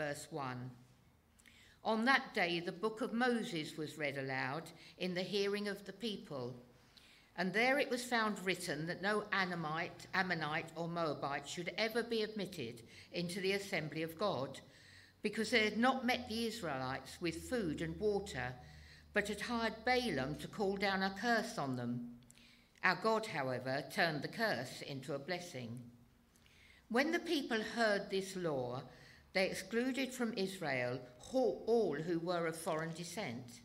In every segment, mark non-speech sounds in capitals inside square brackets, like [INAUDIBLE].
verse 1. On that day, the book of Moses was read aloud in the hearing of the people. And there it was found written that no Ammonite, Ammonite or Moabite should ever be admitted into the assembly of God, because they had not met the Israelites with food and water, but had hired Balaam to call down a curse on them. Our God, however, turned the curse into a blessing. When the people heard this law, they excluded from Israel all who were of foreign descent.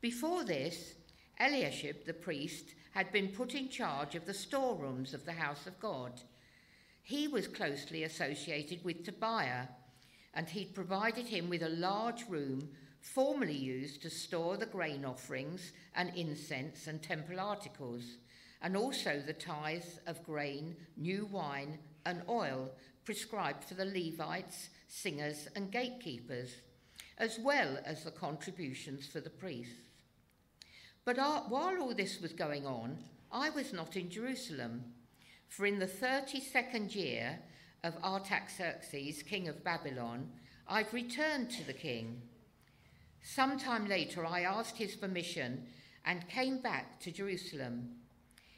Before this, Eliashib the priest had been put in charge of the storerooms of the house of God. He was closely associated with Tobiah, and he'd provided him with a large room formerly used to store the grain offerings and incense and temple articles, and also the tithes of grain, new wine, and oil prescribed for the Levites, singers, and gatekeepers, as well as the contributions for the priests. But uh, while all this was going on, I was not in Jerusalem, for in the 32nd year of Artaxerxes, king of Babylon, I'd returned to the king. Sometime later, I asked his permission and came back to Jerusalem.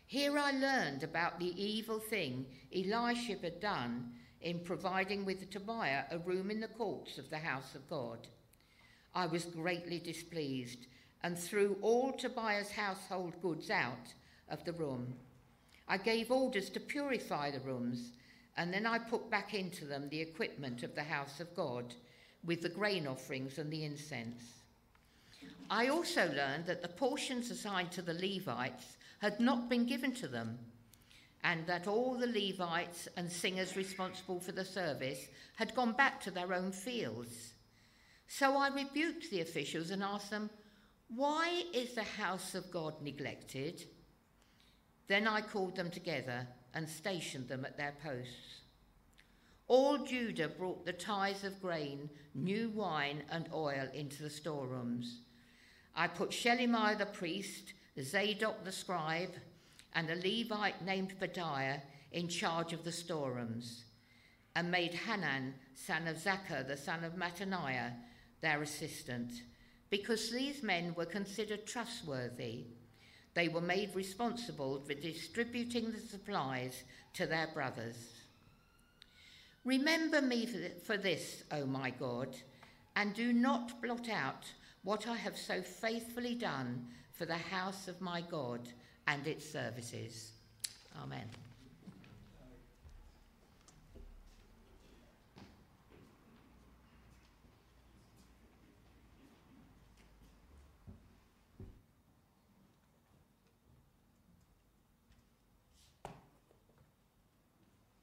Here I learned about the evil thing Eliashib had done in providing with Tobiah a room in the courts of the house of God. I was greatly displeased and threw all Tobiah's household goods out of the room. I gave orders to purify the rooms, and then I put back into them the equipment of the house of God with the grain offerings and the incense. I also learned that the portions assigned to the Levites had not been given to them and that all the Levites and singers responsible for the service had gone back to their own fields. So I rebuked the officials and asked them, Why is the house of God neglected? Then I called them together and stationed them at their posts. All Judah brought the tithes of grain, new wine, and oil into the storerooms. I put Shelemiah the priest, Zadok the scribe, and a Levite named Pedaiah in charge of the storerooms, and made Hanan, son of Zaccur, the son of Mattaniah, their assistant. Because these men were considered trustworthy, they were made responsible for distributing the supplies to their brothers. Remember me for this, O my God, and do not blot out what I have so faithfully done for the house of my God and its services. Amen.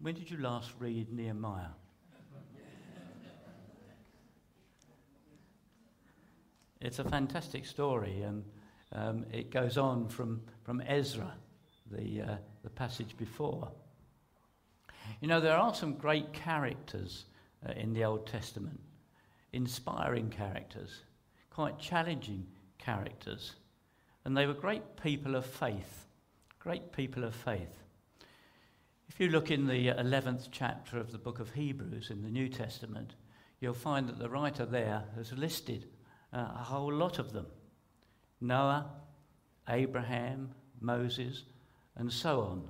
When did you last read Nehemiah? it's a fantastic story, and um, it goes on from, from Ezra, the, uh, the passage before. You know, there are some great characters uh, in the Old Testament, inspiring characters, quite challenging characters. And they were great people of faith, great people of faith. If you look in the 11th chapter of the book of Hebrews in the New Testament, you'll find that the writer there has listed uh, a whole lot of them. Noah, Abraham, Moses, and so on.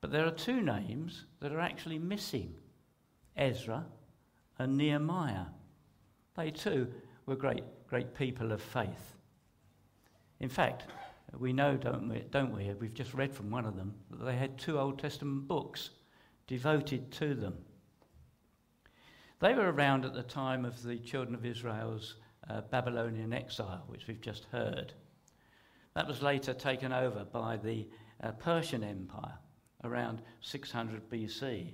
But there are two names that are actually missing Ezra and Nehemiah. They too were great, great people of faith. In fact, we know, don't we, don't we? We've just read from one of them that they had two Old Testament books devoted to them. They were around at the time of the children of Israel's uh, Babylonian exile, which we've just heard. That was later taken over by the uh, Persian Empire around 600 BC.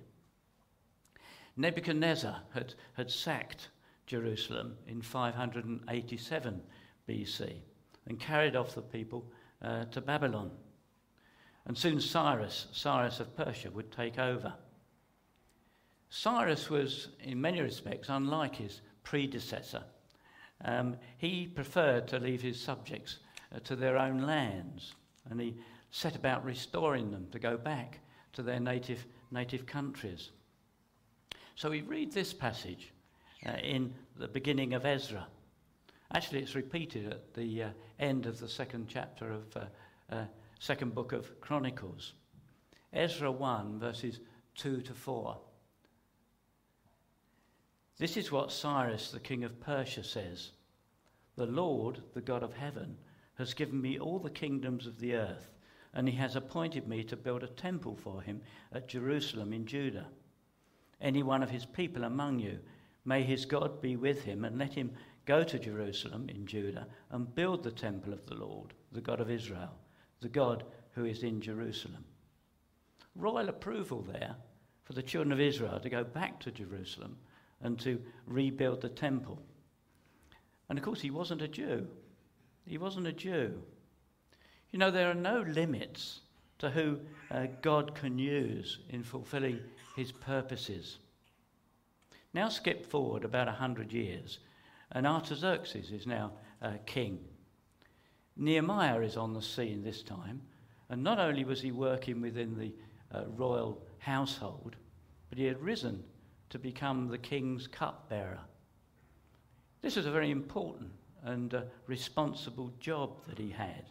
Nebuchadnezzar had, had sacked Jerusalem in 587 BC and carried off the people uh, to Babylon. And soon Cyrus, Cyrus of Persia, would take over. Cyrus was, in many respects, unlike his predecessor um, he preferred to leave his subjects uh, to their own lands, and he set about restoring them to go back to their native, native countries. So we read this passage uh, in the beginning of Ezra. Actually, it's repeated at the uh, end of the second chapter of uh, uh second book of Chronicles. Ezra 1, verses 2 to 4. This is what Cyrus, the king of Persia, says The Lord, the God of heaven, has given me all the kingdoms of the earth, and he has appointed me to build a temple for him at Jerusalem in Judah. Any one of his people among you, may his God be with him, and let him go to Jerusalem in Judah and build the temple of the Lord, the God of Israel, the God who is in Jerusalem. Royal approval there for the children of Israel to go back to Jerusalem and to rebuild the temple. And of course, he wasn't a Jew. He wasn't a Jew. You know, there are no limits to who uh, God can use in fulfilling his purposes. Now, skip forward about a hundred years, and Artaxerxes is now uh, king. Nehemiah is on the scene this time, and not only was he working within the uh, royal household, but he had risen to become the king's cupbearer. This was a very important and uh, responsible job that he had.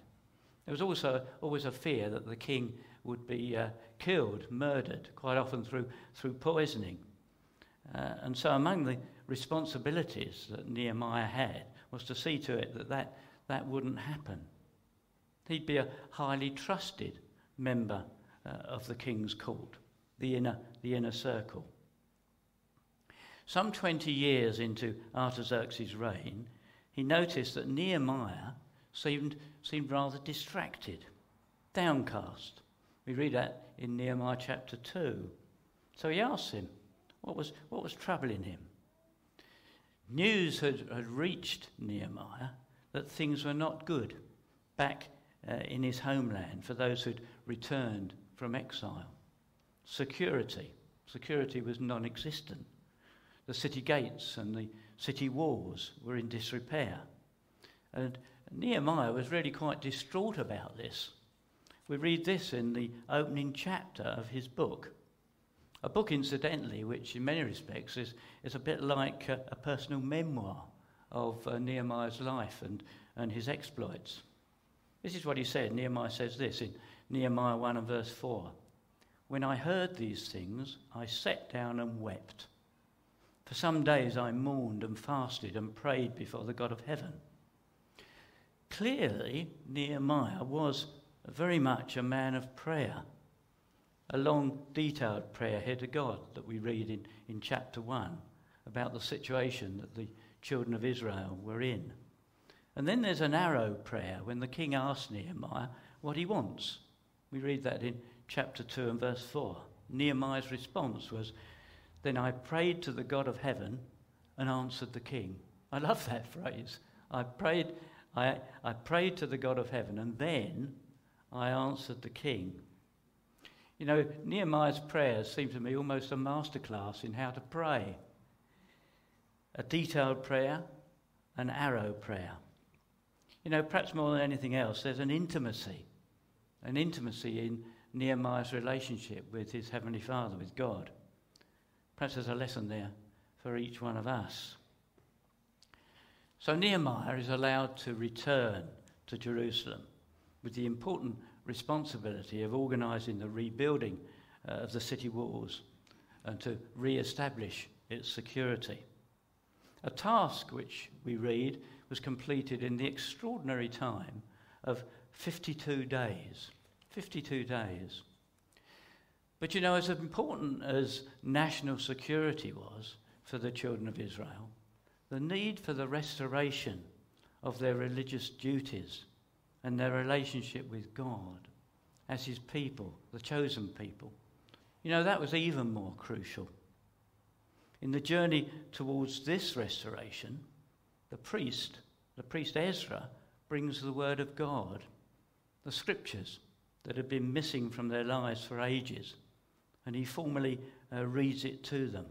There was also always a fear that the king would be uh, killed, murdered, quite often through, through poisoning. Uh, and so, among the responsibilities that Nehemiah had was to see to it that that, that wouldn't happen. He'd be a highly trusted member uh, of the king's court, the inner, the inner circle. Some 20 years into Artaxerxes' reign, he noticed that Nehemiah seemed, seemed rather distracted, downcast. We read that in Nehemiah chapter 2. So he asked him, what was, what was troubling him? News had, had reached Nehemiah that things were not good back uh, in his homeland for those who'd returned from exile. Security. Security was non existent. The city gates and the city walls were in disrepair. And Nehemiah was really quite distraught about this. We read this in the opening chapter of his book. A book, incidentally, which in many respects is, is a bit like a, a personal memoir of uh, Nehemiah's life and, and his exploits. This is what he said. Nehemiah says this in Nehemiah 1 and verse 4. When I heard these things, I sat down and wept. For some days I mourned and fasted and prayed before the God of heaven. Clearly, Nehemiah was very much a man of prayer, a long, detailed prayer here to God that we read in, in chapter 1 about the situation that the children of Israel were in. And then there's an arrow prayer when the king asks Nehemiah what he wants. We read that in chapter 2 and verse 4. Nehemiah's response was, Then I prayed to the God of heaven and answered the king. I love that [LAUGHS] phrase. I prayed, I, I prayed to the God of heaven and then I answered the king. You know, Nehemiah's prayers seem to me almost a masterclass in how to pray. A detailed prayer, an arrow prayer. You know, perhaps more than anything else, there's an intimacy an intimacy in Nehemiah's relationship with his Heavenly Father, with God. Perhaps there's a lesson there for each one of us. So Nehemiah is allowed to return to Jerusalem with the important responsibility of organizing the rebuilding uh, of the city walls and to re establish its security. A task which we read was completed in the extraordinary time of 52 days. 52 days. But you know, as important as national security was for the children of Israel, the need for the restoration of their religious duties and their relationship with God as his people, the chosen people, you know, that was even more crucial. In the journey towards this restoration, the priest, the priest Ezra, brings the word of God the scriptures that had been missing from their lives for ages, and he formally uh, reads it to them.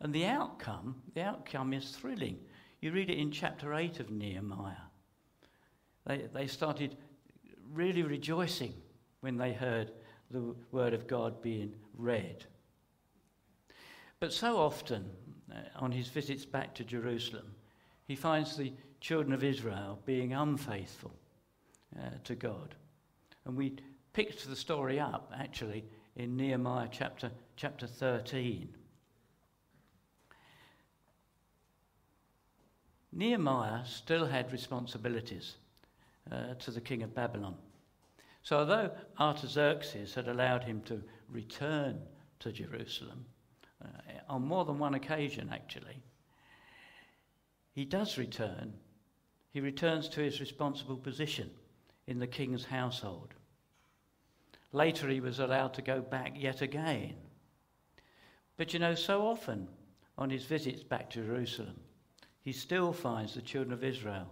And the outcome, the outcome is thrilling. You read it in chapter 8 of Nehemiah. They, they started really rejoicing when they heard the word of God being read. But so often, uh, on his visits back to Jerusalem, he finds the children of Israel being unfaithful uh, to God. And we picked the story up, actually, in Nehemiah chapter, chapter 13. Nehemiah still had responsibilities uh, to the king of Babylon. So, although Artaxerxes had allowed him to return to Jerusalem, uh, on more than one occasion actually, he does return. He returns to his responsible position in the king's household. Later, he was allowed to go back yet again. But you know, so often on his visits back to Jerusalem, he still finds the children of Israel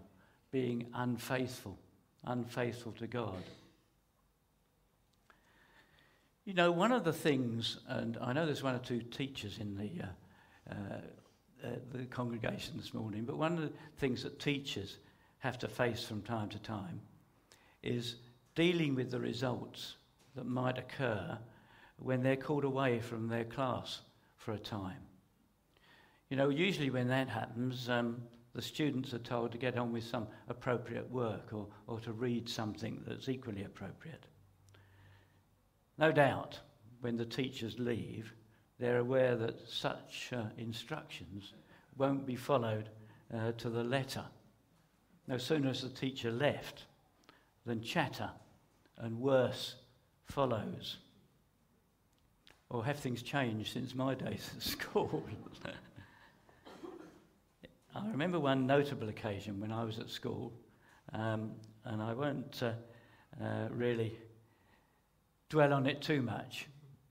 being unfaithful, unfaithful to God. You know, one of the things, and I know there's one or two teachers in the, uh, uh, uh, the congregation this morning, but one of the things that teachers have to face from time to time is dealing with the results that might occur when they're called away from their class for a time. You know, usually when that happens, um, the students are told to get on with some appropriate work or, or to read something that's equally appropriate. No doubt, when the teachers leave, they're aware that such uh, instructions won't be followed uh, to the letter. No sooner has the teacher left than chatter and worse follows. Or have things changed since my days at [LAUGHS] school? I remember one notable occasion when I was at school, um, and I won't uh, uh, really dwell on it too much,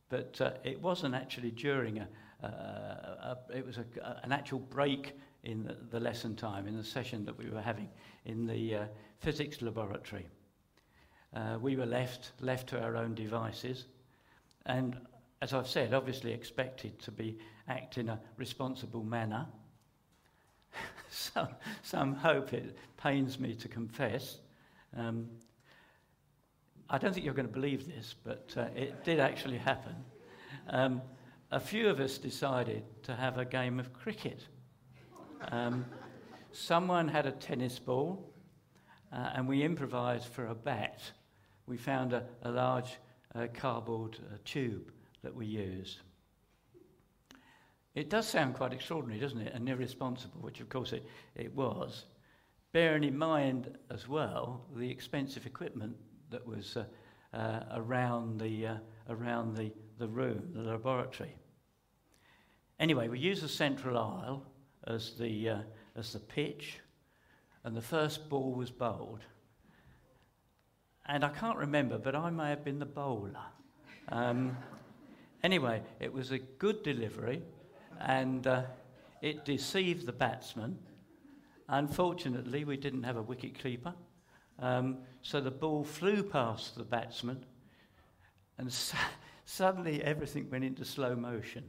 but uh, it wasn't actually during a, a, a it was a, an actual break in the, the, lesson time, in the session that we were having in the uh, physics laboratory. Uh, we were left, left to our own devices, and as I've said, obviously expected to be act in a responsible manner. [LAUGHS] some, some hope, it pains me to confess, um, I don't think you're going to believe this, but uh, it did actually happen. Um, a few of us decided to have a game of cricket. Um, someone had a tennis ball, uh, and we improvised for a bat. We found a, a large uh, cardboard uh, tube that we used. It does sound quite extraordinary, doesn't it? And irresponsible, which of course it, it was. Bearing in mind as well the expensive equipment that was uh, uh, around, the, uh, around the, the room, the laboratory. Anyway, we used the central aisle as the, uh, as the pitch, and the first ball was bowled. And I can't remember, but I may have been the bowler. Um, anyway, it was a good delivery, and uh, it deceived the batsman. Unfortunately, we didn't have a wicket keeper. Um, so the ball flew past the batsman, and [LAUGHS] su- suddenly everything went into slow motion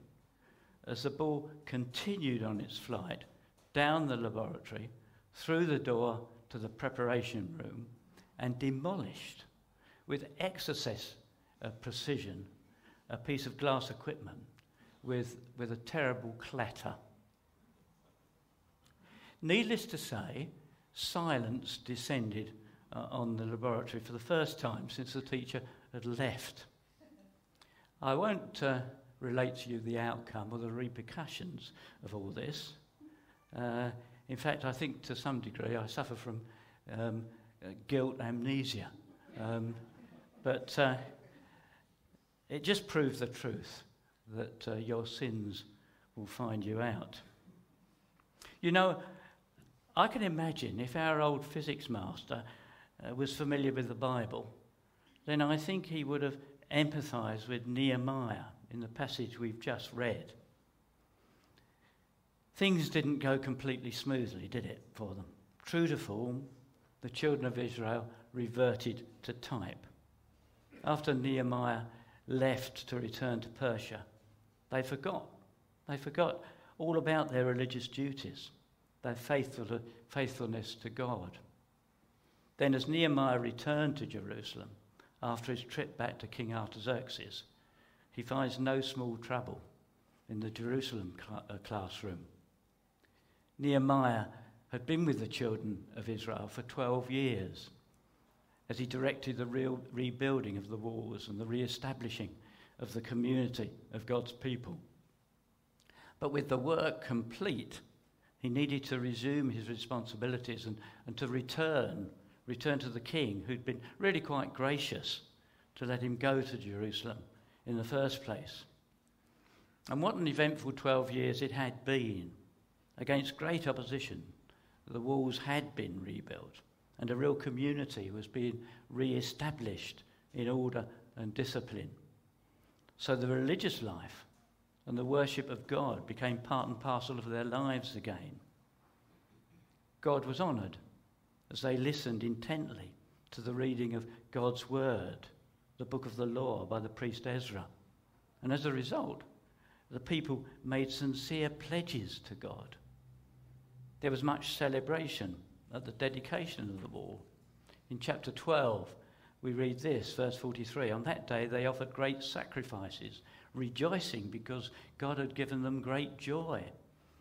as the ball continued on its flight down the laboratory, through the door to the preparation room, and demolished with excess of precision a piece of glass equipment with, with a terrible clatter. Needless to say, silence descended uh, on the laboratory for the first time since the teacher had left. I won't uh, relate to you the outcome or the repercussions of all this. Uh, in fact, I think to some degree I suffer from um, uh, guilt amnesia. Um, but uh, it just proves the truth that uh, your sins will find you out. You know, I can imagine if our old physics master uh, was familiar with the Bible, then I think he would have empathized with Nehemiah in the passage we've just read. Things didn't go completely smoothly, did it, for them? True to form, the children of Israel reverted to type. After Nehemiah left to return to Persia, they forgot. They forgot all about their religious duties, their faithful, faithfulness to God. Then, as Nehemiah returned to Jerusalem after his trip back to King Artaxerxes, he finds no small trouble in the Jerusalem cl- uh, classroom. Nehemiah had been with the children of Israel for 12 years as he directed the real rebuilding of the walls and the re establishing of the community of God's people. But with the work complete, he needed to resume his responsibilities and, and to return, return to the king, who'd been really quite gracious to let him go to Jerusalem in the first place. And what an eventful 12 years it had been. Against great opposition, the walls had been rebuilt, and a real community was being re established in order and discipline. So the religious life and the worship of God became part and parcel of their lives again. God was honoured as they listened intently to the reading of God's Word, the book of the law by the priest Ezra. And as a result, the people made sincere pledges to God. There was much celebration at the dedication of the wall. In chapter 12, we read this, verse 43 On that day they offered great sacrifices, rejoicing because God had given them great joy.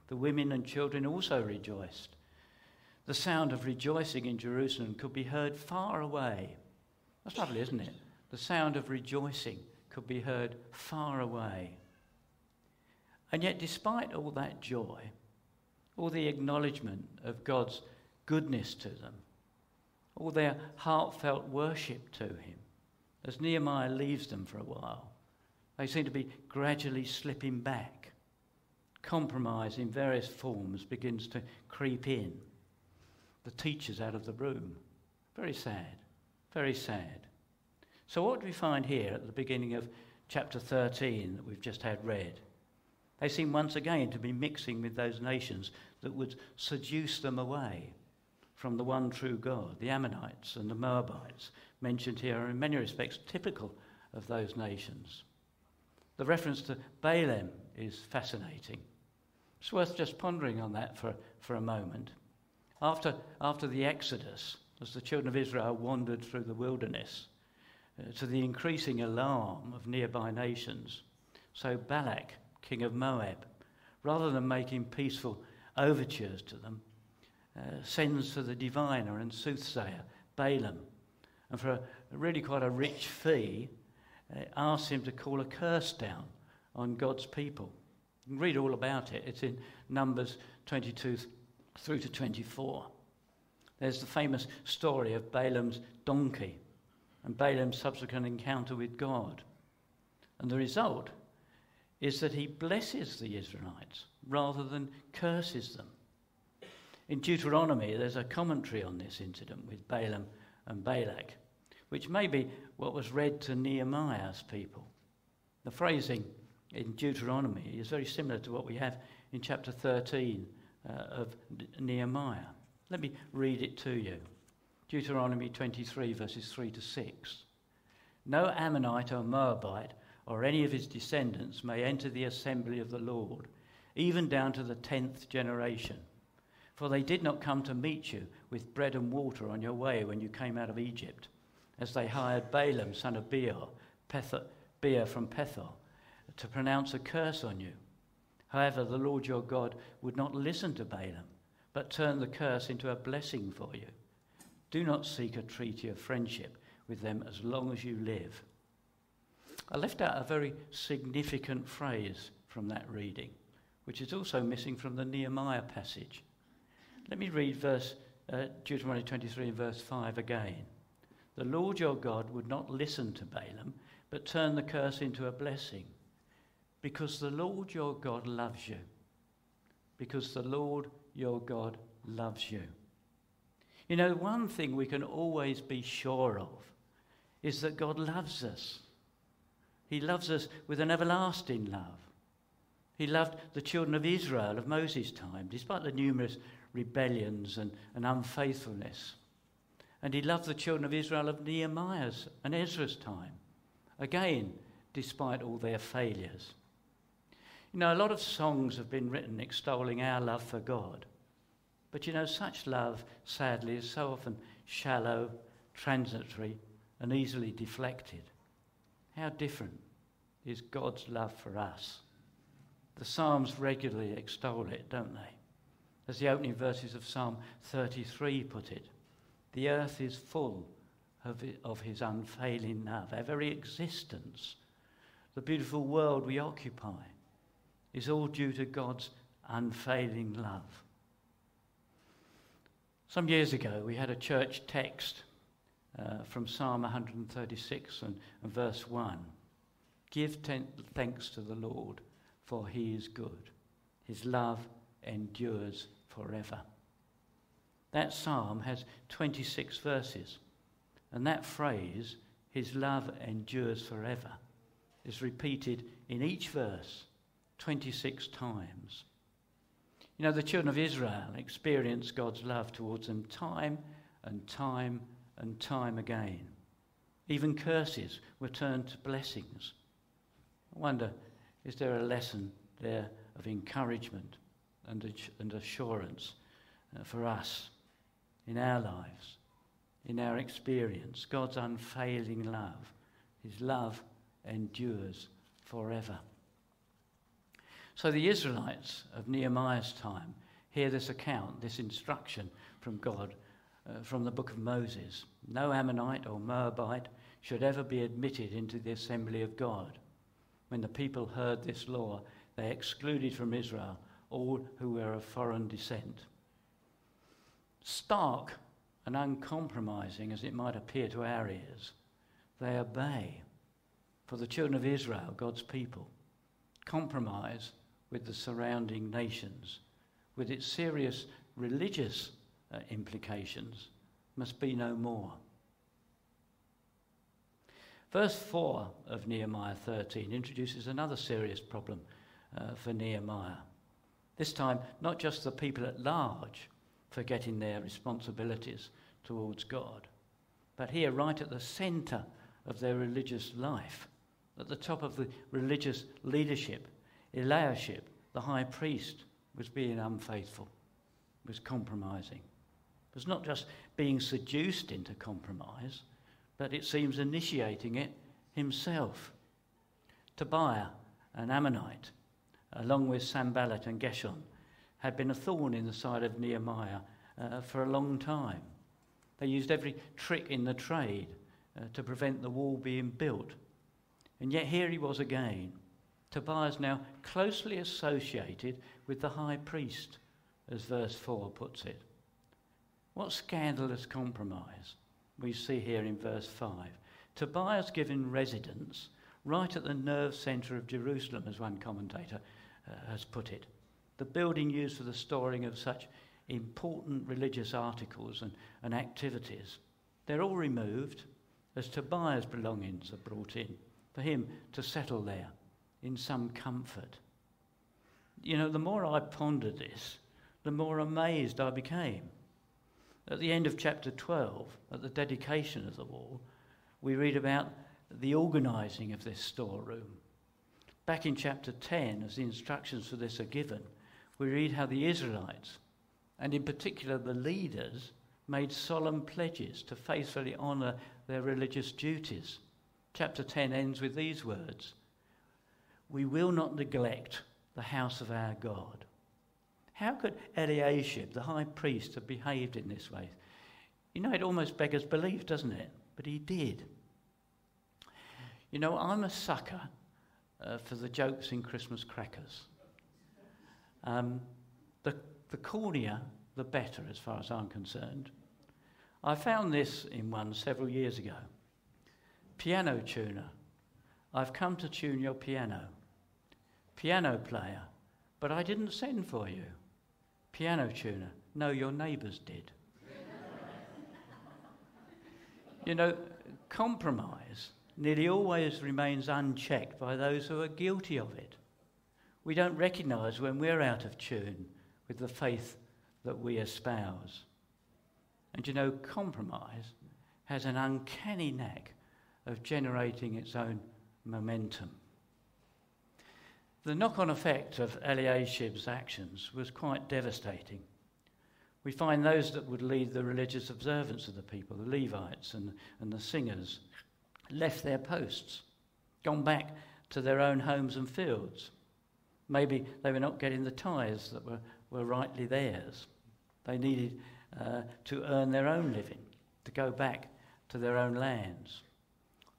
The women and children also rejoiced. The sound of rejoicing in Jerusalem could be heard far away. That's lovely, isn't it? The sound of rejoicing could be heard far away. And yet, despite all that joy, all the acknowledgement of God's goodness to them, all their heartfelt worship to Him, as Nehemiah leaves them for a while, they seem to be gradually slipping back. Compromise in various forms begins to creep in. The teacher's out of the room. Very sad. Very sad. So, what do we find here at the beginning of chapter 13 that we've just had read? They seem once again to be mixing with those nations that would seduce them away from the one true God. The Ammonites and the Moabites, mentioned here, are in many respects typical of those nations. The reference to Balaam is fascinating. It's worth just pondering on that for, for a moment. After, after the Exodus, as the children of Israel wandered through the wilderness, uh, to the increasing alarm of nearby nations, so Balak, king of Moab, rather than making peaceful overtures to them, uh, sends for the diviner and soothsayer, Balaam, and for a, really quite a rich fee, uh, asks him to call a curse down on God's people. You can read all about it. It's in Numbers 22 through to 24. There's the famous story of Balaam's donkey and Balaam's subsequent encounter with God. And the result is that he blesses the Israelites rather than curses them. In Deuteronomy, there's a commentary on this incident with Balaam and Balak, which may be what was read to Nehemiah's people. The phrasing in Deuteronomy is very similar to what we have in chapter 13 uh, of Nehemiah. Let me read it to you. Deuteronomy 23, verses 3 to 6. No Ammonite or Moabite or any of his descendants may enter the assembly of the Lord, even down to the tenth generation. For they did not come to meet you with bread and water on your way when you came out of Egypt, as they hired Balaam, son of Beor, Beor from Pethor, to pronounce a curse on you. However, the Lord your God would not listen to Balaam, but turned the curse into a blessing for you. Do not seek a treaty of friendship with them as long as you live. I left out a very significant phrase from that reading, which is also missing from the Nehemiah passage. Let me read verse uh, Deuteronomy 23 and verse 5 again. The Lord your God would not listen to Balaam, but turn the curse into a blessing, because the Lord your God loves you. Because the Lord your God loves you. You know, one thing we can always be sure of is that God loves us. He loves us with an everlasting love. He loved the children of Israel of Moses' time, despite the numerous rebellions and, and unfaithfulness. And he loved the children of Israel of Nehemiah's and Ezra's time, again, despite all their failures. You know, a lot of songs have been written extolling our love for God. But you know, such love, sadly, is so often shallow, transitory, and easily deflected. How different is God's love for us? The Psalms regularly extol it, don't they? As the opening verses of Psalm 33 put it, the earth is full of, of his unfailing love. Our very existence, the beautiful world we occupy, is all due to God's unfailing love. Some years ago, we had a church text uh, from Psalm 136 and, and verse 1. Give ten- thanks to the Lord, for he is good. His love endures forever. That psalm has 26 verses, and that phrase, his love endures forever, is repeated in each verse 26 times. You know, the children of Israel experienced God's love towards them time and time and time again. Even curses were turned to blessings. I wonder, is there a lesson there of encouragement and, and assurance uh, for us in our lives, in our experience? God's unfailing love. His love endures forever. So the Israelites of Nehemiah's time hear this account, this instruction from God uh, from the book of Moses. No Ammonite or Moabite should ever be admitted into the assembly of God. When the people heard this law, they excluded from Israel all who were of foreign descent. Stark and uncompromising as it might appear to our ears, they obey. For the children of Israel, God's people, compromise with the surrounding nations, with its serious religious uh, implications must be no more. Verse 4 of Nehemiah 13 introduces another serious problem uh, for Nehemiah. This time, not just the people at large forgetting their responsibilities towards God, but here, right at the centre of their religious life, at the top of the religious leadership, Eliashib, the high priest, was being unfaithful, was compromising was not just being seduced into compromise, but it seems initiating it himself. Tobiah, an Ammonite, along with Sanballat and Geshem, had been a thorn in the side of Nehemiah uh, for a long time. They used every trick in the trade uh, to prevent the wall being built. And yet here he was again. Tobiah is now closely associated with the high priest, as verse 4 puts it. What scandalous compromise we see here in verse 5. Tobiah's given residence right at the nerve centre of Jerusalem, as one commentator uh, has put it. The building used for the storing of such important religious articles and, and activities. They're all removed as Tobiah's belongings are brought in for him to settle there in some comfort. You know, the more I pondered this, the more amazed I became. At the end of chapter 12, at the dedication of the wall, we read about the organising of this storeroom. Back in chapter 10, as the instructions for this are given, we read how the Israelites, and in particular the leaders, made solemn pledges to faithfully honour their religious duties. Chapter 10 ends with these words We will not neglect the house of our God. How could Eliashib, the high priest, have behaved in this way? You know, it almost beggars belief, doesn't it? But he did. You know, I'm a sucker uh, for the jokes in Christmas crackers. Um, the, the cornier, the better, as far as I'm concerned. I found this in one several years ago. Piano tuner. I've come to tune your piano. Piano player. But I didn't send for you. Piano tuner. No, your neighbours did. you know, compromise nearly always remains unchecked by those who are guilty of it. We don't recognise when we're out of tune with the faith that we espouse. And you know, compromise has an uncanny knack of generating its own momentum. The knock on effect of Eliashib's actions was quite devastating. We find those that would lead the religious observance of the people, the Levites and, and the singers, left their posts, gone back to their own homes and fields. Maybe they were not getting the tithes that were, were rightly theirs. They needed uh, to earn their own living, to go back to their own lands.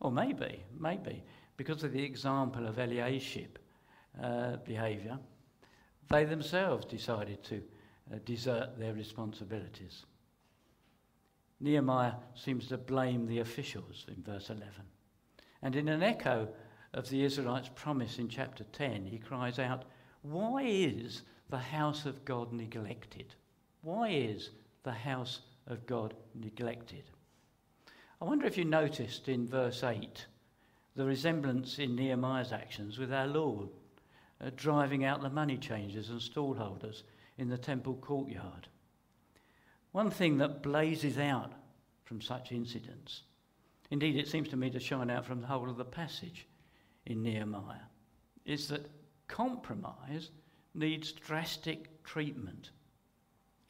Or maybe, maybe, because of the example of Eliashib uh, behaviour, they themselves decided to uh, desert their responsibilities. Nehemiah seems to blame the officials in verse 11. And in an echo of the Israelites' promise in chapter 10, he cries out, Why is the house of God neglected? Why is the house of God neglected? I wonder if you noticed in verse 8 the resemblance in Nehemiah's actions with our Lord, uh, driving out the money changers and stallholders in the temple courtyard. One thing that blazes out from such incidents, indeed, it seems to me to shine out from the whole of the passage in Nehemiah, is that compromise needs drastic treatment.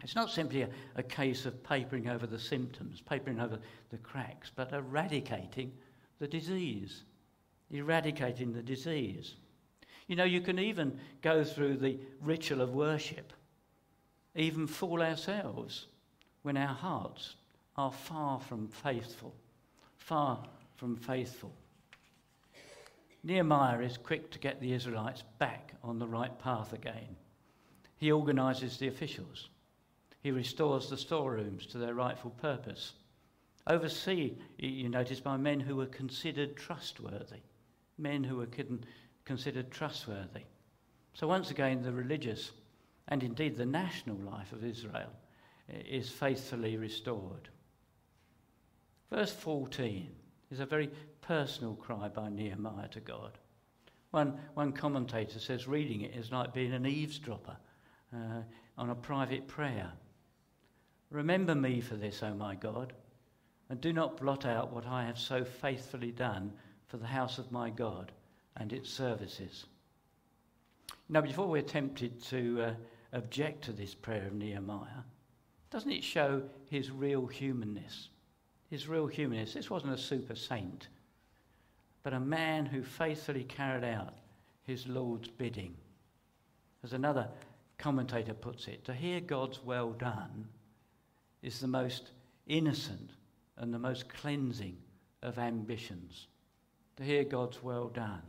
It's not simply a, a, case of papering over the symptoms, papering over the cracks, but eradicating the disease. Eradicating the disease. You know, you can even go through the ritual of worship, even fool ourselves when our hearts are far from faithful. Far from faithful. Nehemiah is quick to get the Israelites back on the right path again. He organises the officials. He restores the storerooms to their rightful purpose. Overseen, you notice, by men who were considered trustworthy. Men who were considered trustworthy. So, once again, the religious and indeed the national life of Israel is faithfully restored. Verse 14 is a very personal cry by Nehemiah to God. One, one commentator says reading it is like being an eavesdropper uh, on a private prayer. Remember me for this, O my God, and do not blot out what I have so faithfully done for the house of my God and its services. Now, before we're tempted to uh, object to this prayer of Nehemiah, doesn't it show his real humanness? His real humanness. This wasn't a super saint but a man who faithfully carried out his Lord's bidding. As another commentator puts it, to hear God's well done is the most innocent and the most cleansing of ambitions. To hear God's well done.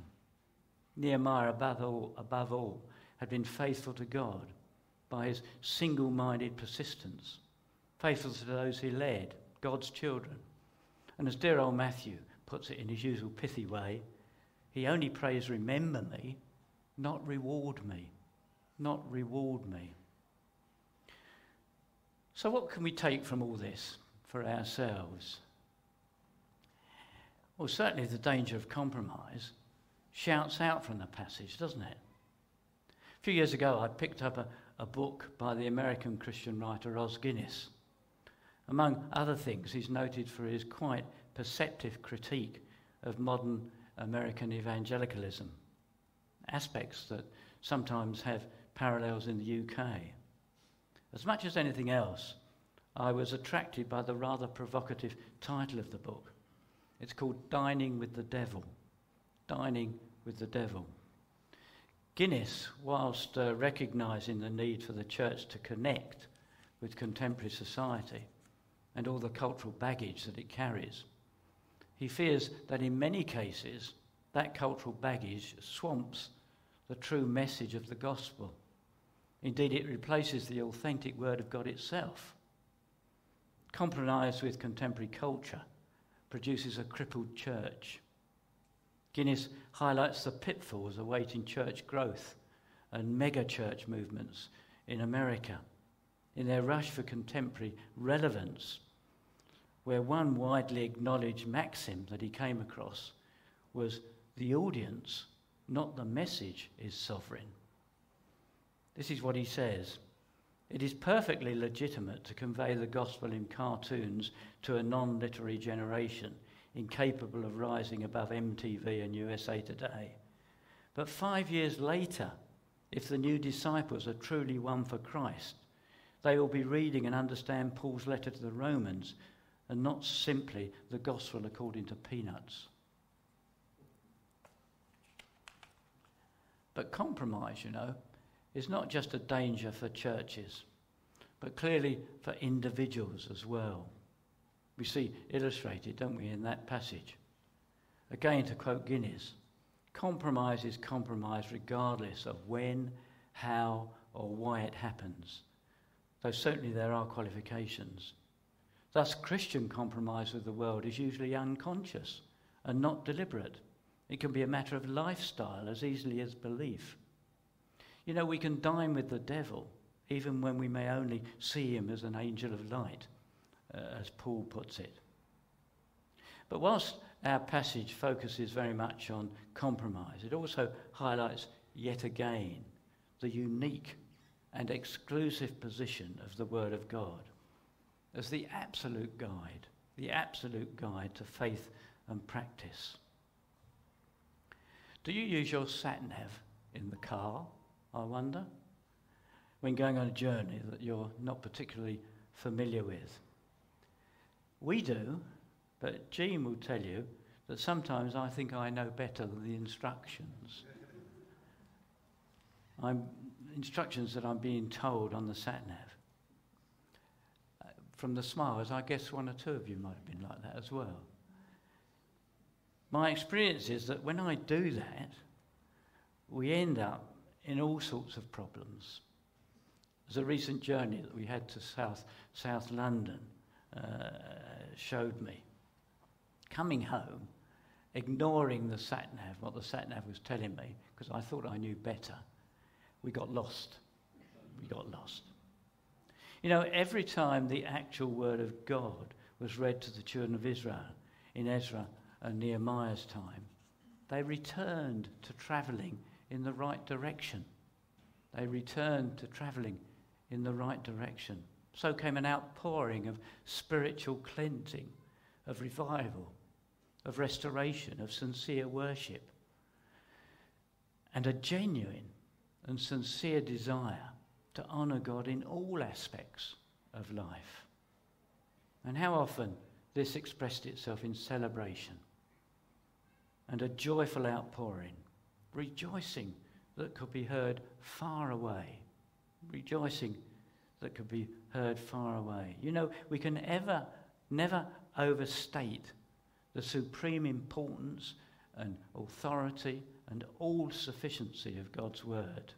Nehemiah, above all, above all, had been faithful to God by his single minded persistence, faithful to those he led, God's children. And as dear old Matthew puts it in his usual pithy way, he only prays, Remember me, not reward me. Not reward me. So, what can we take from all this for ourselves? Well, certainly the danger of compromise shouts out from the passage, doesn't it? A few years ago, I picked up a, a book by the American Christian writer Os Guinness. Among other things, he's noted for his quite perceptive critique of modern American evangelicalism, aspects that sometimes have parallels in the UK. As much as anything else, I was attracted by the rather provocative title of the book. It's called Dining with the Devil. Dining with the Devil. Guinness, whilst uh, recognising the need for the church to connect with contemporary society and all the cultural baggage that it carries, he fears that in many cases, that cultural baggage swamps the true message of the gospel. Indeed, it replaces the authentic word of God itself. Compromised with contemporary culture produces a crippled church. Guinness highlights the pitfalls awaiting church growth and mega church movements in America in their rush for contemporary relevance where one widely acknowledged maxim that he came across was the audience, not the message, is sovereign. This is what he says. It is perfectly legitimate to convey the gospel in cartoons to a non literary generation incapable of rising above MTV and USA Today. But five years later, if the new disciples are truly won for Christ, they will be reading and understand Paul's letter to the Romans and not simply the gospel according to peanuts. But compromise, you know, is not just a danger for churches, but clearly for individuals as well. We see illustrated, don't we, in that passage. Again, to quote Guinness, compromise is compromise regardless of when, how, or why it happens, though certainly there are qualifications. Thus, Christian compromise with the world is usually unconscious and not deliberate. It can be a matter of lifestyle as easily as belief. You know, we can dine with the devil even when we may only see him as an angel of light, uh, as Paul puts it. But whilst our passage focuses very much on compromise, it also highlights yet again the unique and exclusive position of the Word of God as the absolute guide, the absolute guide to faith and practice. Do you use your sat nav in the car, I wonder? When going on a journey that you're not particularly familiar with? We do, but Jean will tell you that sometimes I think I know better than the instructions. I'm, instructions that I'm being told on the sat nav. Uh, from the smiles, I guess one or two of you might have been like that as well. My experience is that when I do that, we end up in all sorts of problems. There's a recent journey that we had to South, South London uh, showed me. Coming home, ignoring the sat nav, what the sat nav was telling me, because I thought I knew better, we got lost. We got lost. You know, every time the actual word of God was read to the children of Israel in Ezra and Nehemiah's time, they returned to travelling in the right direction. They returned to travelling in the right direction. So came an outpouring of spiritual cleansing, of revival, of restoration, of sincere worship, and a genuine and sincere desire to honour God in all aspects of life. And how often this expressed itself in celebration and a joyful outpouring, rejoicing that could be heard far away, rejoicing that could be heard far away. You know, we can ever, never overstate the supreme importance and authority and all sufficiency of God's word.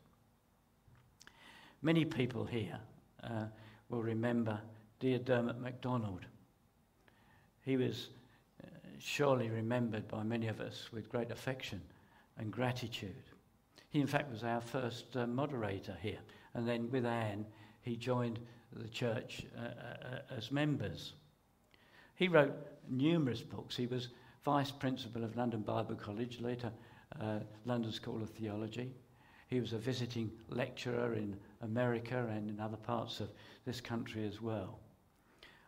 Many people here uh, will remember dear Dermot McDonald. He was uh, surely remembered by many of us with great affection and gratitude. He, in fact, was our first uh, moderator here, and then with Anne, he joined the church uh, uh, as members. He wrote numerous books. He was vice principal of London Bible College, later uh, London School of Theology. He was a visiting lecturer in America and in other parts of this country as well.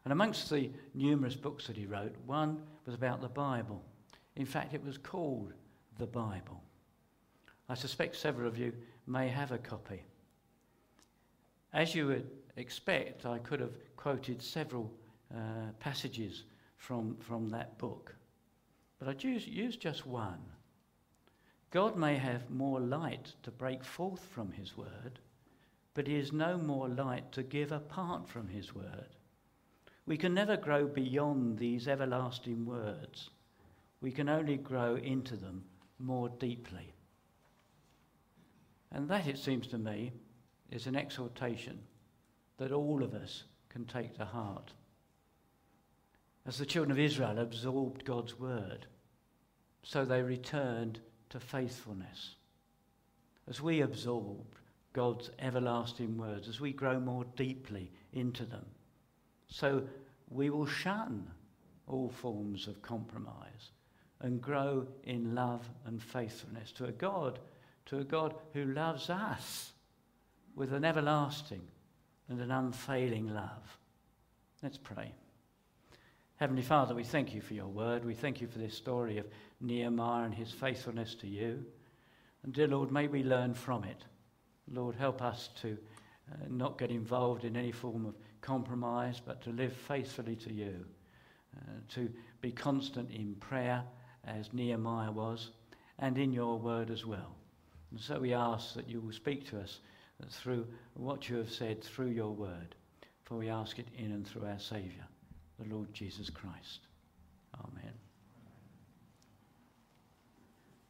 And amongst the numerous books that he wrote, one was about the Bible. In fact, it was called The Bible. I suspect several of you may have a copy. As you would expect, I could have quoted several uh, passages from, from that book, but I use, use just one. God may have more light to break forth from his word, but he is no more light to give apart from his word. We can never grow beyond these everlasting words. We can only grow into them more deeply. And that, it seems to me, is an exhortation that all of us can take to heart. As the children of Israel absorbed God's word, so they returned to faithfulness. As we absorb God's everlasting words, as we grow more deeply into them, so we will shun all forms of compromise and grow in love and faithfulness to a God, to a God who loves us with an everlasting and an unfailing love. Let's pray. Heavenly Father, we thank you for your word. We thank you for this story of Nehemiah and his faithfulness to you. And dear Lord, may we learn from it. Lord, help us to uh, not get involved in any form of compromise, but to live faithfully to you, uh, to be constant in prayer, as Nehemiah was, and in your word as well. And so we ask that you will speak to us through what you have said through your word. For we ask it in and through our Saviour, the Lord Jesus Christ. Amen.